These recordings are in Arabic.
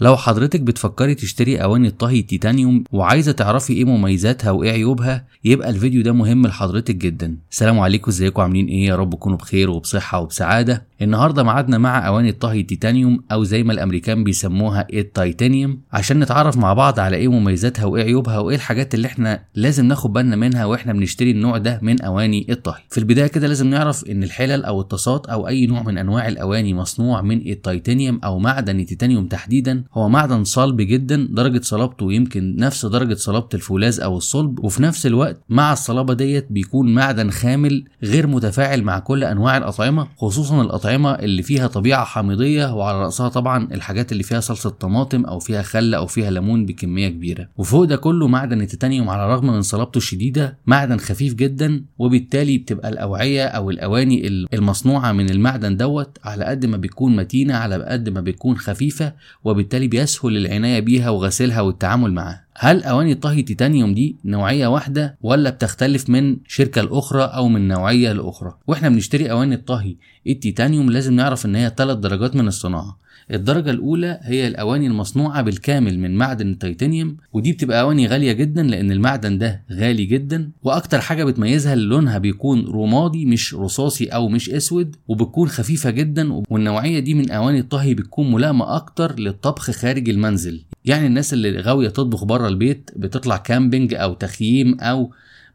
لو حضرتك بتفكري تشتري أواني الطهي التيتانيوم وعايزة تعرفي إيه مميزاتها وإيه عيوبها يبقى الفيديو ده مهم لحضرتك جدا. السلام عليكم إزيكم؟ عاملين إيه؟ يا رب تكونوا بخير وبصحة وبسعادة. النهارده ميعادنا مع أواني الطهي التيتانيوم أو زي ما الأمريكان بيسموها التيتانيوم عشان نتعرف مع بعض على إيه مميزاتها وإيه عيوبها وإيه الحاجات اللي إحنا لازم ناخد بالنا منها وإحنا بنشتري النوع ده من أواني الطهي. في البداية كده لازم نعرف إن الحلل أو الطاسات أو أي نوع من أنواع الأواني مصنوع من التيتانيوم أو معدن التيتانيوم تحديدا. هو معدن صلب جدا درجة صلابته يمكن نفس درجة صلابة الفولاذ أو الصلب وفي نفس الوقت مع الصلابة ديت بيكون معدن خامل غير متفاعل مع كل أنواع الأطعمة خصوصا الأطعمة اللي فيها طبيعة حامضية وعلى رأسها طبعا الحاجات اللي فيها صلصة طماطم أو فيها خل أو فيها ليمون بكمية كبيرة. وفوق ده كله معدن التيتانيوم على الرغم من صلابته الشديدة معدن خفيف جدا وبالتالي بتبقى الأوعية أو الأواني المصنوعة من المعدن دوت على قد ما بتكون متينة على قد ما بتكون خفيفة وبالتالي بيسهل العناية بيها وغسيلها والتعامل معاها. هل أواني طهي تيتانيوم دي نوعية واحدة ولا بتختلف من شركة لأخرى أو من نوعية لأخرى؟ وإحنا بنشتري أواني الطهي التيتانيوم لازم نعرف إن هي ثلاث درجات من الصناعة. الدرجة الأولى هي الأواني المصنوعة بالكامل من معدن التيتانيوم ودي بتبقى أواني غالية جدا لأن المعدن ده غالي جدا وأكتر حاجة بتميزها لونها بيكون رمادي مش رصاصي أو مش أسود وبتكون خفيفة جدا والنوعية دي من أواني الطهي بتكون ملائمة أكتر للطبخ خارج المنزل. يعني الناس اللي غاوية تطبخ بره البيت بتطلع كامبينج أو تخييم أو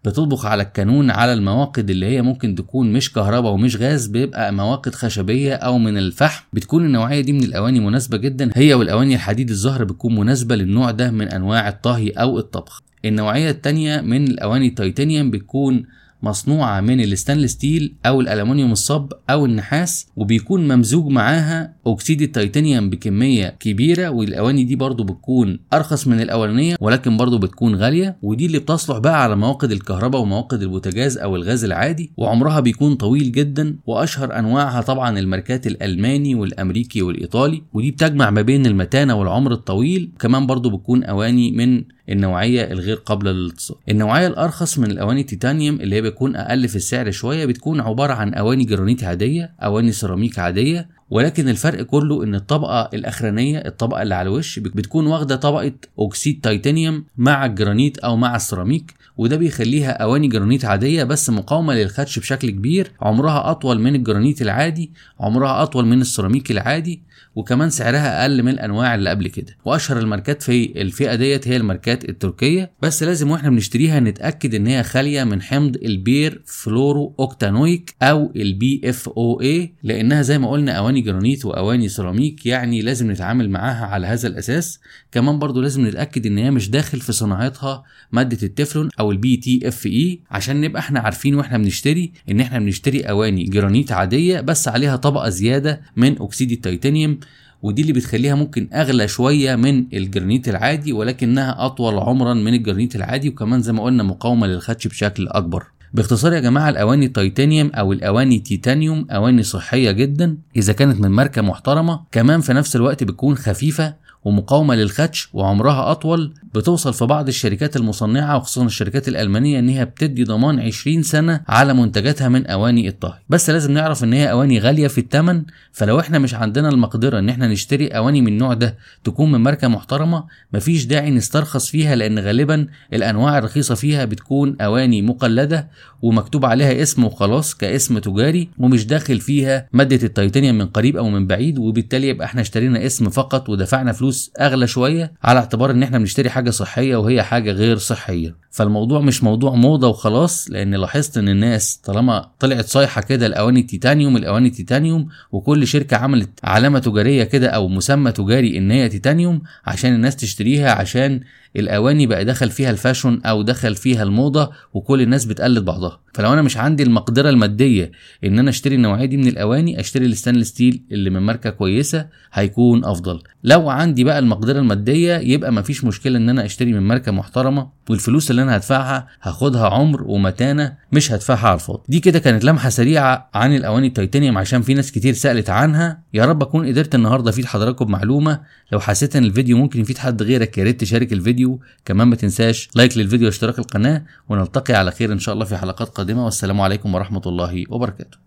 بتطبخ على الكانون على المواقد اللي هي ممكن تكون مش كهرباء ومش غاز بيبقى مواقد خشبية أو من الفحم. بتكون النوعية دي من الأواني مناسبة جدا. هي والأواني الحديد الزهر بتكون مناسبة للنوع ده من أنواع الطهي أو الطبخ. النوعية التانية من الأواني التيتانيوم بتكون مصنوعة من الستانلس ستيل أو الألمنيوم الصب أو النحاس وبيكون ممزوج معاها أكسيد التيتانيوم بكمية كبيرة والأواني دي برضو بتكون أرخص من الأولانية ولكن برضو بتكون غالية ودي اللي بتصلح بقى على مواقد الكهرباء ومواقد البوتاجاز أو الغاز العادي وعمرها بيكون طويل جدا وأشهر أنواعها طبعا الماركات الألماني والأمريكي والإيطالي ودي بتجمع ما بين المتانة والعمر الطويل كمان برضو بتكون أواني من النوعية الغير قابلة للالتصاق. النوعية الأرخص من الأواني التيتانيوم اللي هي بتكون أقل في السعر شوية بتكون عبارة عن أواني جرانيت عادية أواني سيراميك عادية ولكن الفرق كله إن الطبقة الأخرانية الطبقة اللي على الوش بتكون واخدة طبقة اكسيد تيتانيوم مع الجرانيت أو مع السيراميك وده بيخليها أواني جرانيت عادية بس مقاومة للخدش بشكل كبير. عمرها أطول من الجرانيت العادي عمرها أطول من السيراميك العادي وكمان سعرها أقل من الأنواع اللي قبل كده. وأشهر الماركات في الفئة ديت هي الماركات التركية بس لازم وإحنا بنشتريها نتأكد إن هي خالية من حمض البيرفلورو أوكتانويك أو ال PFOA لأنها زي ما قلنا أواني جرانيت وأواني سيراميك يعني لازم نتعامل معاها على هذا الأساس. كمان برضو لازم نتأكد إن هي مش داخل في صناعتها مادة التيفلون أو ال PTFE عشان نبقى إحنا عارفين وإحنا بنشتري إن إحنا بنشتري أواني جرانيت عادية بس عليها طبقة زيادة من أكسيد التيتانيوم ودي اللي بتخليها ممكن أغلى شوية من الجرانيت العادي ولكنها أطول عمرا من الجرانيت العادي وكمان زي ما قلنا مقاومة للخدش بشكل أكبر. باختصار يا جماعة الأواني التيتانيوم أو الأواني تيتانيوم أواني صحية جدا إذا كانت من ماركة محترمة كمان في نفس الوقت بتكون خفيفة ومقاومة للخدش وعمرها أطول بتوصل في بعض الشركات المصنعة وخصوصا الشركات الألمانية إن هي بتدي ضمان 20 سنة على منتجاتها من أواني الطهي. بس لازم نعرف إن هي أواني غالية في الثمن فلو إحنا مش عندنا المقدرة إن إحنا نشتري أواني من النوع ده تكون من ماركة محترمة مفيش داعي نسترخص فيها لأن غالبا الأنواع الرخيصة فيها بتكون أواني مقلدة ومكتوب عليها اسم وخلاص كاسم تجاري ومش داخل فيها مادة التيتانيوم من قريب أو من بعيد وبالتالي يبقى إحنا اشترينا اسم فقط ودفعنا فلوس فلوس أغلى شوية على اعتبار إن إحنا بنشتري حاجة صحية وهي حاجة غير صحية. فالموضوع مش موضوع موضة وخلاص لأن لاحظت إن الناس طالما طلعت صيحه كده الاواني التيتانيوم الأواني التيتانيوم وكل شركة عملت علامة تجارية كده أو مسمى تجاري إن هي تيتانيوم عشان الناس تشتريها عشان الأواني بقى دخل فيها ال fashion أو دخل فيها الموضة وكل الناس بتقلد بعضها. فلو أنا مش عندي المقدرة المادية إن أنا أشتري النوعية دي من الأواني أشتري ال stainless steel اللي من ماركة كويسة هيكون أفضل. لو عندي بقى المقدرة المادية يبقى مفيش مشكلة إن أنا أشتري من ماركة محترمة والفلوس اللي أنا هدفعها هاخدها عمر ومتانة مش هدفعها على الفاضي. دي كده كانت لمحة سريعة عن الأواني التيتانيوم عشان في ناس كتير سألت عنها. يا رب أكون قدرت النهارده أفيد حضراتكم بمعلومة. لو حسيت إن الفيديو ممكن يفيد حد غيرك يا ريت تشارك الفيديو. كمان ما تنساش لايك للفيديو واشتراك القناة ونلتقي على خير إن شاء الله في حلقات قادمة. والسلام عليكم ورحمة الله وبركاته.